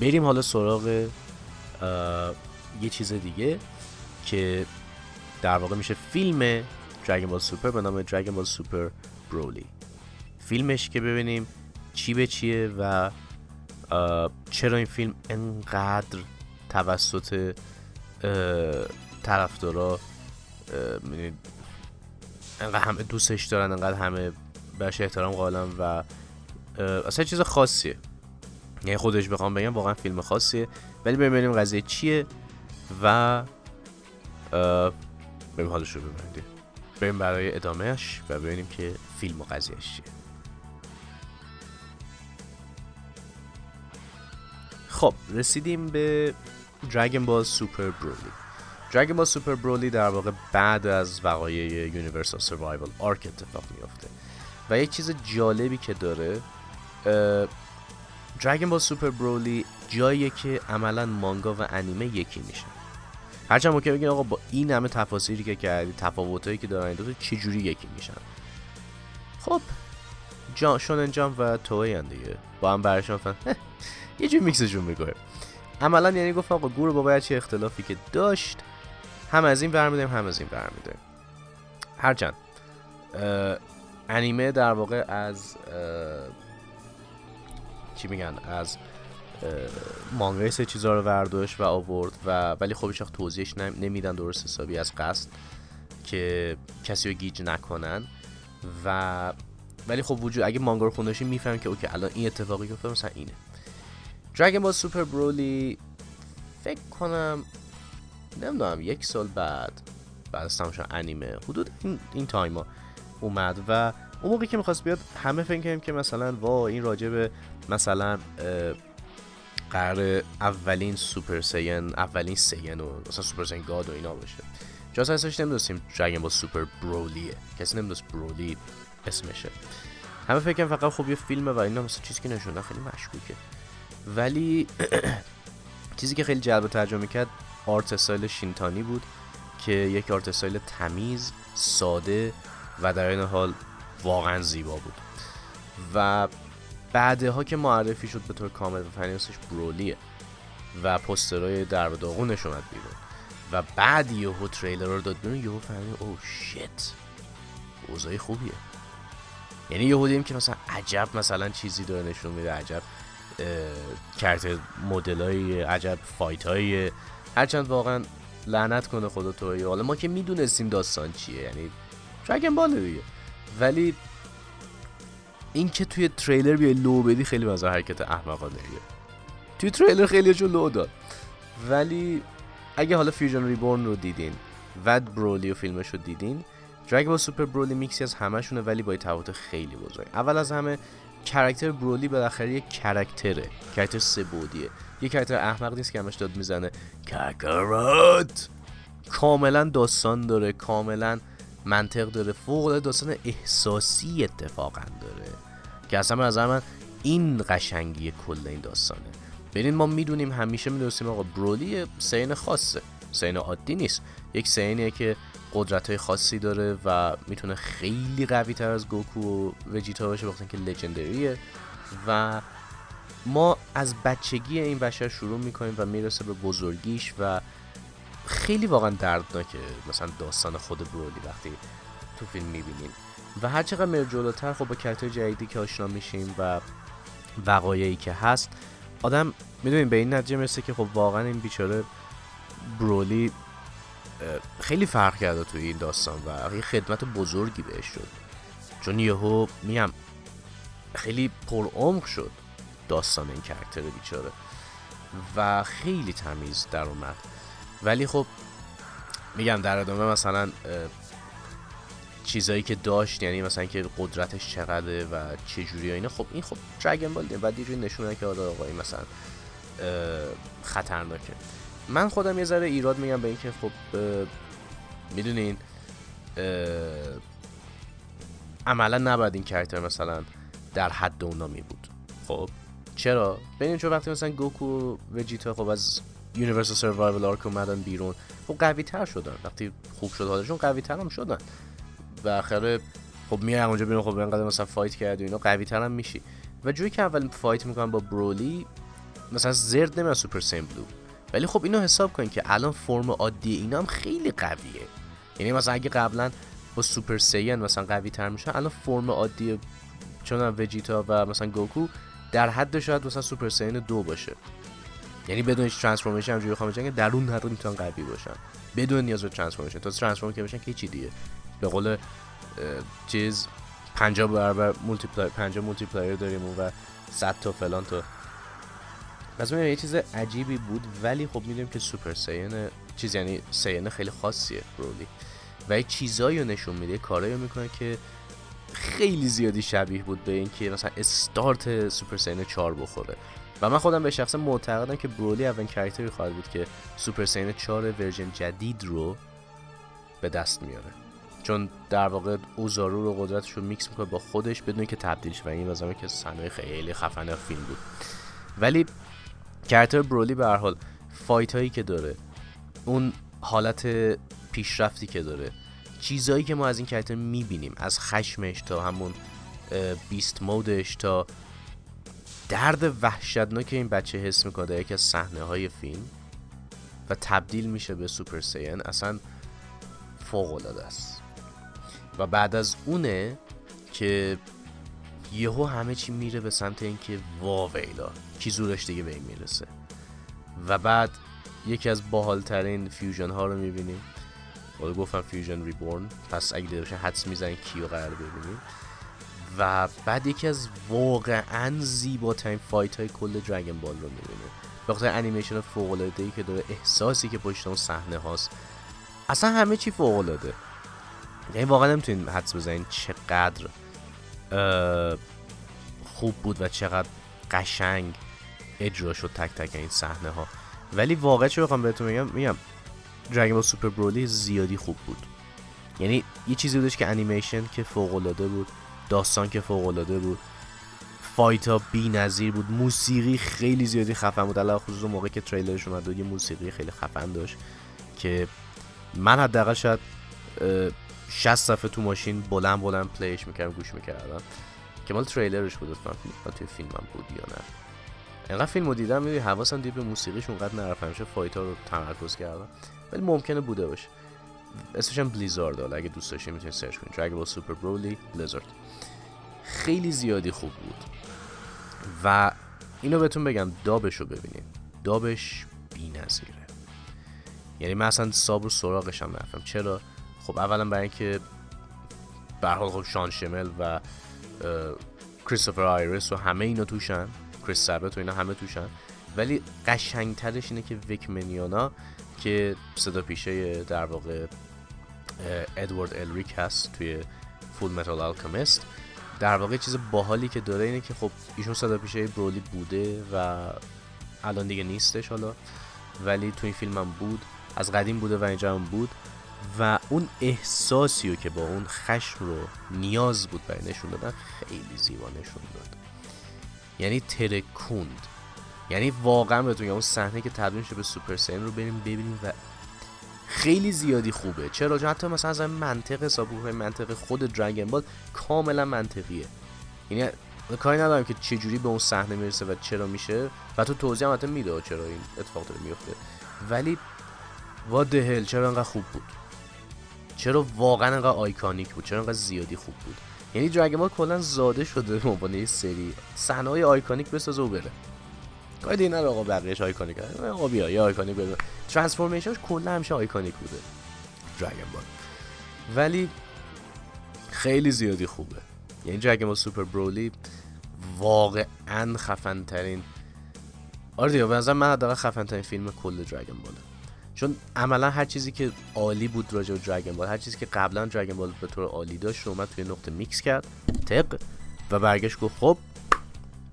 بریم حالا سراغ یه چیز دیگه که در واقع میشه فیلم دراگون بال سوپر به نام دراگون بال سوپر برولی فیلمش که ببینیم چی به چیه و چرا این فیلم انقدر توسط طرفدارا انقدر همه دوستش دارن انقدر همه بهش احترام قائلن و اصلا چیز خاصیه. یعنی خودش بخوام بگم واقعا فیلم خاصیه. ولی ببینیم قضیه چیه و بریم حالش رو ببینیم بریم برای ادامهش و ببینیم که فیلم و قضیهش چیه. خب رسیدیم به Dragon Ball Super Broly Dragon Ball Super Broly در واقع بعد از وقایع Universal Survival Arc اتفاق میافته. و یک چیز جالبی که داره دراگون بال سوپر برولی جاییه که عملا مانگا و انیمه یکی میشن. هرچند ممکنه بگین آقا با این همه تفاصیلی که کردی تفاوتایی که دارن دو چجوری یکی میشن؟ خب جان شونن جام و توی دیگه. با هم برشان فن. یه جور میکسشون می‌کنه. عملا یعنی گفتم آقا گور با باید چه اختلافی که داشت هم از این برمیداریم هم از این برمیداریم هرچند انیمه در واقع از چی میگن از مانگای سه چیزا رو ورداشت و آورد و ولی خب هیچ توضیحش نمیدن درست حسابی از قصد که کسی رو گیج نکنن و ولی خب وجود اگه مانگا رو خونده باشی میفهم که OK الان این اتفاقی که مثلا اینه. Dragon Ball Super Broly فکر کنم نمی‌دونم یک سال بعد بعد از تماشا انیمه حدود این, این تایما اومد و اون موقعی که می‌خواست بیاد همه فکر کردیم که مثلا wow این راجب مثلا قرار اولین Super Saiyan اولین Saiyan و مثلا Super Saiyan God و اینا باشه. جاز هستش نمی‌دونستیم Dragon Ball Super Broly ه. کسی نمی‌دونست Broly اسمشه. همه فکر فقط خب یه فیلمه و اینا مثلا چیزی که نشونه خیلی مشکوکه. ولی چیزی که خیلی جلب توجه کرد art style شینتانی بود که یک art style تمیز ساده و در این حال واقعا زیبا بود. و بعدها که معرفی شد به طور کامل و فنیاسش Broly ه و پوسترهای در داغونش اومد بیرون. و بعد یهو تریلر رو داد بیرون یهو فهمید oh shit. اوضاعی خوبیه. یعنی یهو دیدیم که مثلا عجب مثلا چیزی داره نشون میده عجب character model های عجب fight های هرچند واقعا لعنت کنه خدا تو حالا ما که می‌دونستیم داستان چیه یعنی Dragon Ball دیگه. ولی این که توی تریلر بیای لو بدی خیلی بازار حرکت احمقانه توی تریلر خیلی جو لو داد. ولی اگه حالا Fusion Reborn رو دیدین و Broly و فیلمش رو دیدین Dragon Ball Super Broly mix ی از همشونه ولی با تفاوت خیلی بزرگ. اول از همه character Broly بالاخره یک character ه character سه بعدیه یه character احمق نیست که همش داد می‌زنه Kakarot کاملا داستان داره. کاملا منطق داره. فوق داستان احساسی اتفاقا داره. که اصلا از من این قشنگی کل این داستانه. ببین ما می‌دونیم همیشه می‌دونستیم آقا Broly Saiyan خاصه. Saiyan عادی نیست. یک Saiyan یه که قدرت های خاصی داره و می‌تونه خیلی قوی تر از گوکو و وجیتا باشه بخاطر که legendary ه و ما از بچگی این بشر شروع می‌کنیم و می‌رسه به بزرگیش و خیلی واقعا دردناکه مثلا داستان خود برولی وقتی تو فیلم می‌بینیم. و هر چقدر میره جلوتر خب با کرکتر جدیدی که آشنا میشیم و وقایعی که هست آدم می‌دونیم به این نتیجه می‌رسه که خب واقعا این بیچاره برولی خیلی فرق کرده توی این داستان و یه خدمت بزرگی بهش شد چون یهو میم خیلی پرعمق شد داستان این کرکتر بیچاره و خیلی تمیز در اومد. ولی خب میگم در ادامه مثلا چیزایی که داشت یعنی مثلا که قدرتش چقدره و چه جوری اینا خب این خب دراگون بال بعد یه نشونه که آره آقا مثلا خطرناکه. من خودم یه ذره ایراد میگم به اینکه خب می‌دونین عملا نباید این character مثلا در حد اونا می بود خب؟ چرا؟ ببینید چون وقتی مثلا گوکو و وجیتا خب از Universal Survival Arc اومدن بیرون. خب قوی تر شدن. وقتی خوب شد حالشون قوی تر هم شدن. و آخره خب میای اونجا بیرون خب اینقدر مثلا fight کردی اینا قوی تر هم میشی. و جوری که اول fight می‌کنن با Broly مثلا زرد نمیاد Super Saiyan Blue. ولی خب اینو حساب کن که الان form عادی اینا هم خیلی قویه. یعنی مثلا اگه قبلا با Super Saiyan مثلا قوی تر میشن الان form عادی چون وجیتا و مثلا گوکو در حد شاید مثلا Super Saiyan دو باشه. یعنی بدون هیچ transformation همجوری خواهم که در اون حد می‌تونن قوی باشن بدون نیاز به transformation تا transform که بشن که چی دیگه. به قول چیز 50 برابر multiplier 50 multiplier داریم و 100 تا فلان تا. پس یه چیز عجیبی بود ولی خب می‌دونیم که Super Saiyan چیز یعنی Saiyan خیلی خاصیه Broly و یه چیزایی رو نشون میده کارایی می‌کنه که خیلی زیادی شبیه بود به اینکه مثلا start Super Saiyan 4 بخوره. و من خودم به شخص معتقدم که Broly اولین character ی خواهد بود که Super Saiyan 4 version جدید رو به دست میاره. چون در واقع Oozaru رو قدرتش رو میکس می‌کنه با خودش بدون که تبدیل شه و این مثلا که صحنه خیلی خفنه فیلم بود. ولی character Broly به هر حال fight هایی که داره اون حالت پیشرفتی که داره چیزایی که ما از این character می‌بینیم از خشمش تا همون beast mode ش تا درد وحشتناک این بچه حس می‌کنه در یکی از صحنه های فیلم. و تبدیل میشه به Super Saiyan اصلا فوق العاده است. و بعد از اونه که یهو همه چی میره به سمت اینکه واویلا کی زورش دیگه به این می‌رسه. و بعد یکی از باحالترین fusion ها رو می‌بینیم. حالا گفتم Fusion Reborn پس اگه دیده حدس می‌زنید کیو قرار ببینیم و بعد یکی از واقعا زیباترین fight های کل Dragon Ball رو می‌بینیم به خاطر انیمیشن فوق العاده ای که داره احساسی که پشت اون صحنه هاست. اصلا همه چی فوق العاده یعنی واقعا نمی‌تونین حدس بزنین چقدر خوب بود و چقدر قشنگ اجرا شد تک تک این صحنه ها. ولی واقعا چه بخوام بهتون میگم میگم دراگون بال سوپر برولی زیادی خوب بود. یعنی یه چیزی بودش که انیمیشن که فوق العاده بود. داستان که فوق العاده بود. fight ها بی نظیر بود. موسیقی خیلی زیادی خفن بود. علی‌الخصوص موقع که تریلرش اومد یه موسیقی خیلی خفن داشت که من حداقل شاید 60 صفحه تو ماشین بلند بلند play ش می‌کردم گوش می‌کردم که مال تریلرش بود. من توی فیلمم بود یا نه. اینقدر فیلم رو دیدم می‌دونی حواسم دید به موسیقیش اونقدر نرفت. همیشه fight ها رو تمرکز کردم. ولی ممکنه بوده باشه. اسمش هم بلیزارد حالا اگه دوست داشتین می‌تونید سرچ کنید دراگون سوپر برولی بلیزارد خیلی زیادی خوب بود. و اینو بهتون بگم dub ش رو ببینید. dub ش بی نظیره یعنی من اصلا sub رو سراغش هم نرفتم. چرا؟ خب اولا برای اینکه به حال خب شان شمل و کریستوفر آیرس و همه اینا توشن. کریس سابت و اینا همه توشن. ولی قشنگترش اینه که ویک منیانا که صدا پیشه در واقع ادوارد الریک هست توی فول متال الکمیست در واقع چیز باحالی که داره اینه که خب ایشون صدا پیشه برولی بوده و الان دیگه نیستش حالا ولی تو این فیلم هم بود از قدیم بوده و اینجا هم بود و اون احساسی رو که با اون خشم رو نیاز بود برای نشون دادن خیلی زیبا نشون داد. یعنی ترکوند. یعنی واقعا بهتون اون صحنه که تبدیل شده به سوپر سین رو بریم ببینیم و خیلی زیادی خوبه. چرا؟ چون حتی مثلا از منطق حساب منطق خود دراگن بال کاملا منطقیه. یعنی کاری ندارم که چه جوری به اون صحنه می‌رسه و چرا میشه. و تو توضیح هم میده چرا این اتفاق داره میفته ولی what the hell چرا انقدر خوب بود؟ چرا واقعا انقدر iconic بود؟ چرا انقدر زیادی خوب بود؟ یعنی دراگن بال کلا زاده شده به عنوان سری صحنه iconic بسازه و بره. کاری دیگه نداره آقا بقیه‌اش iconic آقا بیا یا iconic بده transformation ش کلا همیشه iconic بوده. دراگون بال ولی خیلی زیادی خوبه. یعنی دراگون بال سوپر برولی واقعا خفن ترین آره دیگه به من حداقل خفن ترین فیلم کل دراگون باله چون عملا هر چیزی که عالی بود راجع به دراگون بال هر چیزی که قبلا دراگون بال به طور عالی داشت اومد توی نقطه میکس کرد طبق و برگشت گفت خب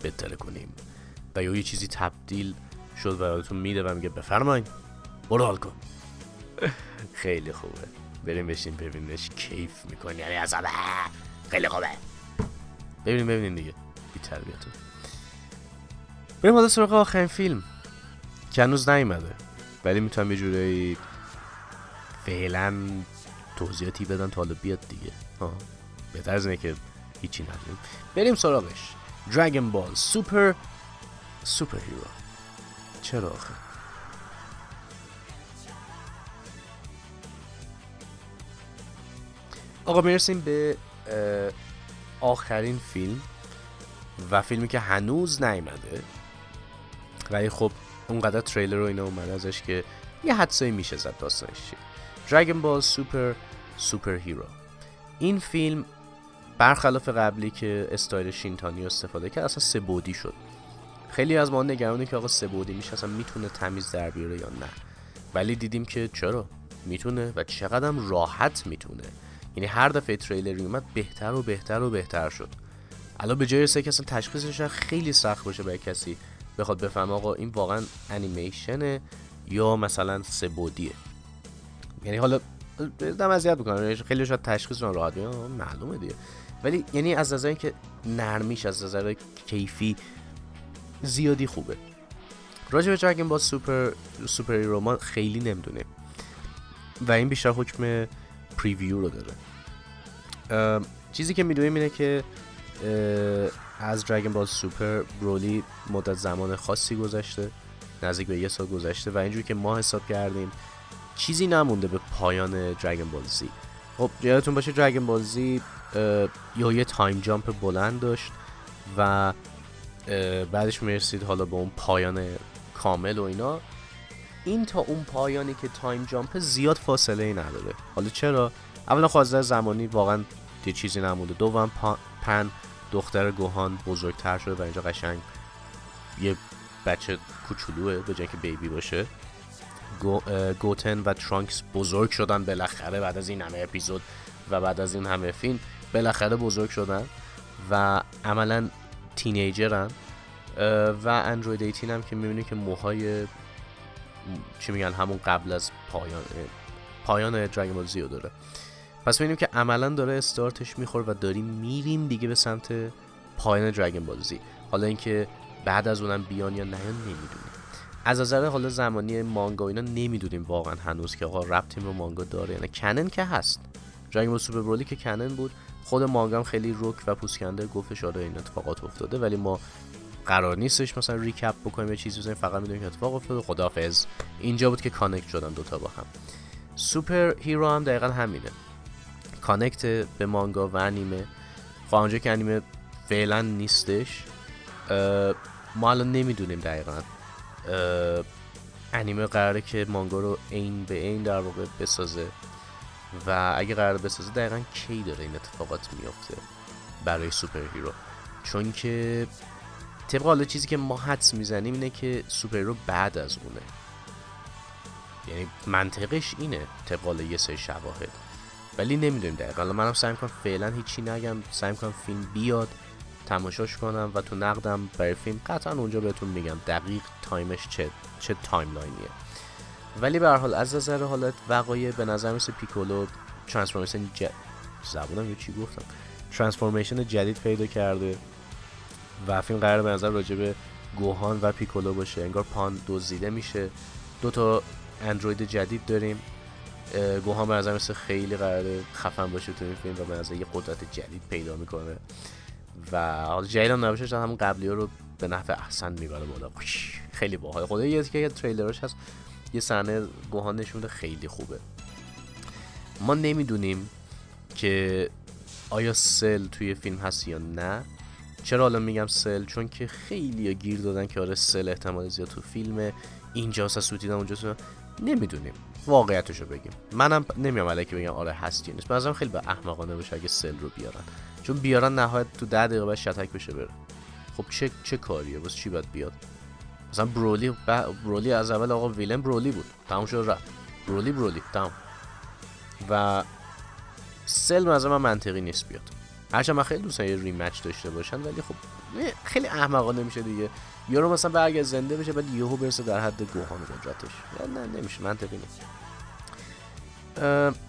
بهتره کنیم. و یه چیزی تبدیل شد و یادتون میده و میگه بفرمایید برو حال کن. خیلی خوبه. بریم بشین ببینش کیف می‌کنی. یعنی از خیلی خوبه. ببینیم ببینیم دیگه. بی تربیتون بریم حالا سراغ آخرین فیلم. که هنوز ولی می‌تونم یه جورایی فعلا توضیحاتی بدن تا حالا بیاد دیگه. ها بهتر از اینه که هیچی نداریم. بریم سراغش. دراگون بال سوپر سوپر هیرو چرا آخه؟ آقا می‌رسیم به آخرین فیلم و فیلمی که هنوز نیومده. ولی خب اونقدر تریلر رو اینا اومده ازش که یه حدسایی میشه زد داستانش چی. دراگون بال سوپر سوپر هیرو این فیلم برخلاف قبلی که استایل شینتانی استفاده کرد اصلا سه‌بعدی شد. خیلی از ما نگرانه که آقا سه‌بعدی میشه اصلا می‌تونه تمیز در بیاره یا نه. ولی دیدیم که چرا؟ می‌تونه و چقدرم راحت می‌تونه. یعنی هر دفعه تریلری اومد بهتر و بهتر و بهتر شد. الان به جای که اصلا تشخیصش خیلی سخت باشه برای کسی بخواد بفهمه آقا این واقعا انیمیشنه یا مثلا سه‌بعدیه یعنی حالا دم اذیت می‌کنه خیلی شاید تشخیص راحت معلومه دیگه. ولی یعنی از نظر که نرمیش از نظر کیفی زیادی خوبه. راجع به دراگون بال سوپر سوپر هیرو ما خیلی نمی‌دونیم و این بیشتر حکم preview رو داره. چیزی که می‌دونیم اینه که از دراگون بال سوپر برولی مدت زمان خاصی گذشته نزدیک به یه سال گذشته و اینجوری که ما حساب کردیم چیزی نمونده به پایان دراگون بال زی خب یادتون باشه دراگون بال زی یا یه time jump بلند داشت و بعدش می‌رسید حالا به اون پایان کامل و اینا. این تا اون پایانی که time jump زیاد فاصله ای نداره. حالا چرا؟ اولا خوازده زمانی واقعا یه چیزی نمونده. دوم پن دختر گوهان بزرگتر شده و اینجا قشنگ یه بچه کوچولوه به جای که بیبی باشه. گو، گوتن و ترانکس بزرگ شدن بالاخره بعد از این همه اپیزود و بعد از این همه فیلم بالاخره بزرگ شدن و عملا تینیجرن و اندروید 18 هم که می‌بینی که موهای چی میگن همون قبل از پایان پایان دراگون بال زیو داره. پس می‌بینیم که عملا داره استارتش می‌خوره و داریم میریم دیگه به سمت پایان دراگون بال زی حالا اینکه بعد از اونم بیان یا نه نمی‌دونیم. از نظر حالا زمانی مانگا اینا نمی‌دونیم واقعا هنوز که آقا ربطیم رو مانگا داره یعنی کنن که هست. دراگون بال سوپر برولی که کنن بود. خود مانگا خیلی روک و پوسکنده گفتش آره این اتفاقات افتاده ولی ما قرار نیستش مثلا ریکپ بکنیم یه چیزی بزنیم فقط می‌دونیم که اتفاق افتاده. خدافظ اینجا بود که connect شدن دوتا با هم. سوپر هیرو هم دقیقا همینه. connect به مانگا و انیمه. خب که انیمه فعلا نیستش ما الان نمی‌دونیم دقیقا. انیمه قراره که مانگا رو عین به عین در واقع بسازه. و اگه قرار بسازه دقیقا کی داره این اتفاقات میافته برای سوپر هیرو چون که طبق حالا چیزی که ما حدس می‌زنیم اینه که سوپر بعد از اونه. یعنی منطقش اینه طبق یه سری شواهد. ولی نمی‌دونیم دقیقا. حالا منم سعی می‌کنم فعلا هیچی نگم. سعی می‌کنم فیلم بیاد تماشاش کنم و تو نقدم برای فیلم قطعا اونجا بهتون میگم. دقیق time ش چه چه timeline یه. ولی به هر حال از نظر حالت وقایع به نظر مثل پیکولو transformation ج... زبونم یه چی گفتم. ترانسفورمیشن جدید پیدا کرده و فیلم قرار به نظر راجع به گوهان و پیکولو باشه. انگار پان دزدیده میشه. دو تا اندروید جدید داریم. گوهان به نظر مثل خیلی قراره خفن باشه تو این فیلم و به نظر یه قدرت جدید پیدا می‌کنه. و حالا جدید هم نباشه همون قبلی ها رو به نفع احسن می‌بره بالا. خیلی باحال. خدا یه تریلرش هست. یه صحنه گوهان نشونده خیلی خوبه. ما نمی‌دونیم که آیا سل توی فیلم هست یا نه. چرا حالا میگم سل؟ چون که خیلی گیر دادن که آره سل احتمال زیاد تو فیلم اینجاست از سوتیدن اونجا نمی‌دونیم. واقعیتشو بگیم. منم نمیام علیکی بگم آره هست یا نیست. بازم خیلی به احمقانه باشه اگه سل رو بیارن. چون بیارن نهایت تو ده دقیقه بعد شتک بشه بره. خب چه چه کاریه؟ واسه چی باید بیاد؟ مثلا برولی برولی از اول آقا ویلن برولی بود. تموم شد رفت. برولی برولی. تمام و سل از من منطقی نیست بیاد. هرچند من خیلی دوست یه ریمچ داشته باشن ولی خب خیلی احمقانه میشه دیگه. یارو مثلا برگرد زنده بشه بعد یهو برسه در حد گوهان قدرتش. نه نمیشه. منطقی نیست.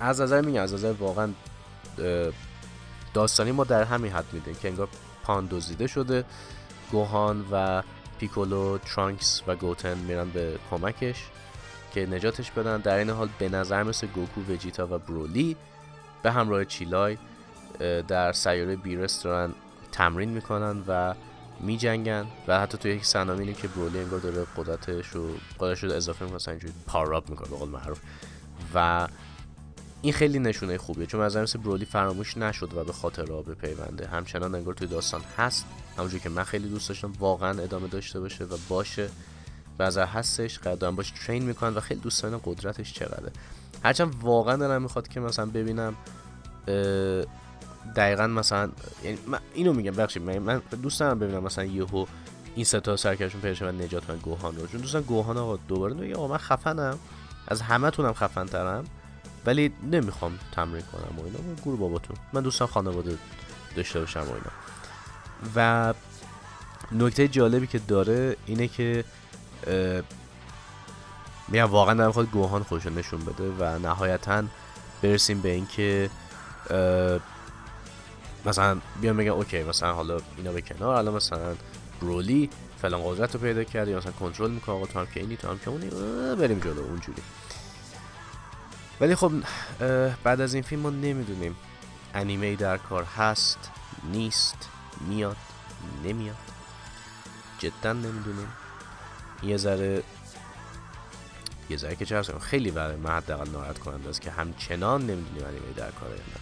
از نظر میگم از نظر واقعا داستانی ما در همین حد میدیم که انگار پان دزدیده شده. گوهان و پیکولو ترانکس و گوتن میرن به کمکش که نجاتش بدن. در این حال به نظر مثل گوکو وجیتا و برولی به همراه چیلای در سیاره بیرس دارن تمرین می‌کنن و می جنگن و حتی توی یک سنامینی که برولی انگار داره قدرتش رو قدرتش رو اضافه می‌کنه اینجوری پاراپ می‌کنه به قول معروف. و این خیلی نشونه خوبیه چون از مثل برولی فراموش نشد و به خاطر را بپیونده همچنان انگار توی داستان هست همونجوری که من خیلی دوست داشتم واقعا ادامه داشته باشه و باشه. بعضا هستش قدم باش ترین می‌کنن و خیلی دوست دارم قدرتش چقدره. هرچند واقعا دارم می‌خواد که مثلا ببینم دقیقا مثلا یعنی من اینو میگم بخشید من, دوست دارم ببینم مثلا یهو این ستا سرکشون پیش من نجات من گوهان رو چون دوستان گوهان آقا دوباره میگه آقا من خفنم. از همه تونم خفن ترم ولی نمی‌خوام تمرین کنم و اینا. گور باباتون. من دوستم خانواده داشته باشم و اینا. و نکته جالبی که داره اینه که میگم واقعا در خود گوهان خوش نشون بده و نهایتا برسیم به اینکه مثلا بیان بگن اوکی مثلا حالا اینا به کنار الان مثلا برولی فلان قدرت رو پیدا کرد یا مثلا کنترل می‌کنه آقا تو هم که اینی تو هم که اونی بریم جلو اونجوری. ولی خب بعد از این فیلم ما نمی‌دونیم. انیمه در کار هست نیست میاد نمیاد. جدا نمی‌دونیم. یه ذره یه ذره که چه خیلی برای من حداقل ناراحت کننده است که همچنان نمی‌دونیم انیمه در کار یا نه.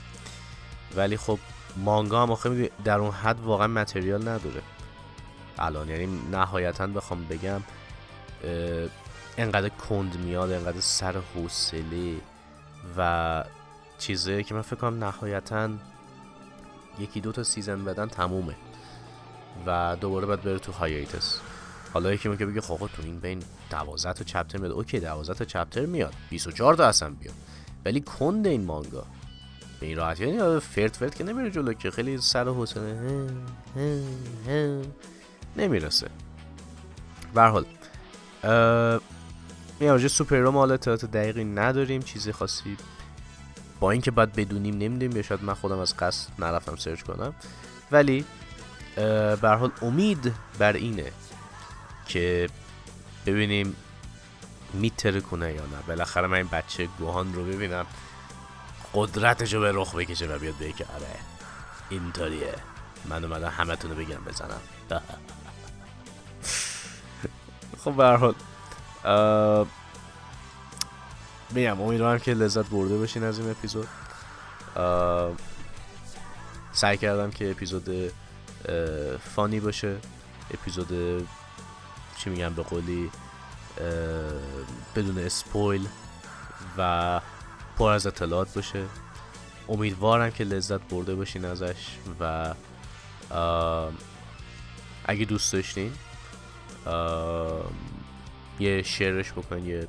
ولی خب مانگا هم آخه در اون حد واقعا متریال نداره. الان یعنی نهایتا بخوام بگم انقدر کند میاد انقدر سر حوصله. و چیزه که من فکر کنم نهایتا یکی دو تا season بدن تمومه و دوباره باید بره تو hiatus. حالا یکی که بگه خب تو این بین 12 تا chapter میاد. اوکی 12 تا chapter میاد. 24 تا اصلا بیاد. ولی کند این مانگا. به این راحتی. یعنی فرت فرت که نمیره جلو که خیلی سر و حوصله. نمی‌رسه. به حال یه راجع سوپر رو حالا اطلاعات دقیقی نداریم چیزی خاصی با اینکه باید بدونیم نمی‌دونیم یا شاید من خودم از قصد نرفتم سرچ کنم. ولی به حال امید بر اینه که ببینیم میتره کنه یا نه. بالاخره من این بچه گوهان رو ببینم قدرتش رو به رخ بکشه و بیاد بگه که آره اینطوریه. من اومدم همه تونو بگیرم بزنم. خب برحال میگم امیدوارم که لذت برده بشین از این اپیزود. سعی کردم که اپیزود فانی باشه. اپیزود چی میگم به قولی بدون اسپویل و پر از اطلاعات باشه. امیدوارم که لذت برده باشین ازش و اگه دوست داشتین یه شیرش بکنین یه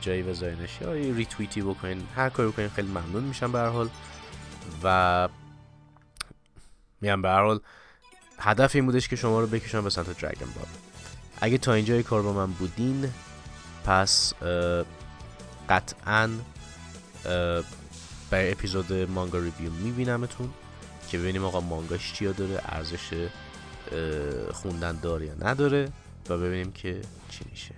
جایی بذارینش یا یه ریتویتی بکنین. هر کاری بکنین خیلی ممنون میشم به حال. و میگم به حال هدف این بودش که شما رو بکشم به سمت درگن بال اگه تا اینجای کار با من بودین پس قطعا برای اپیزود مانگا ریویو میبینمتون که ببینیم آقا مانگاش چیا داره ارزش خوندن داره یا نداره. و ببینیم که چی میشه.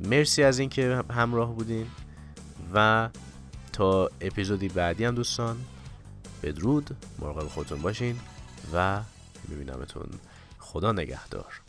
مرسی از اینکه همراه بودین و تا اپیزودی بعدی هم دوستان بدرود مراقب خودتون باشین و میبینمتون. خدا نگهدار.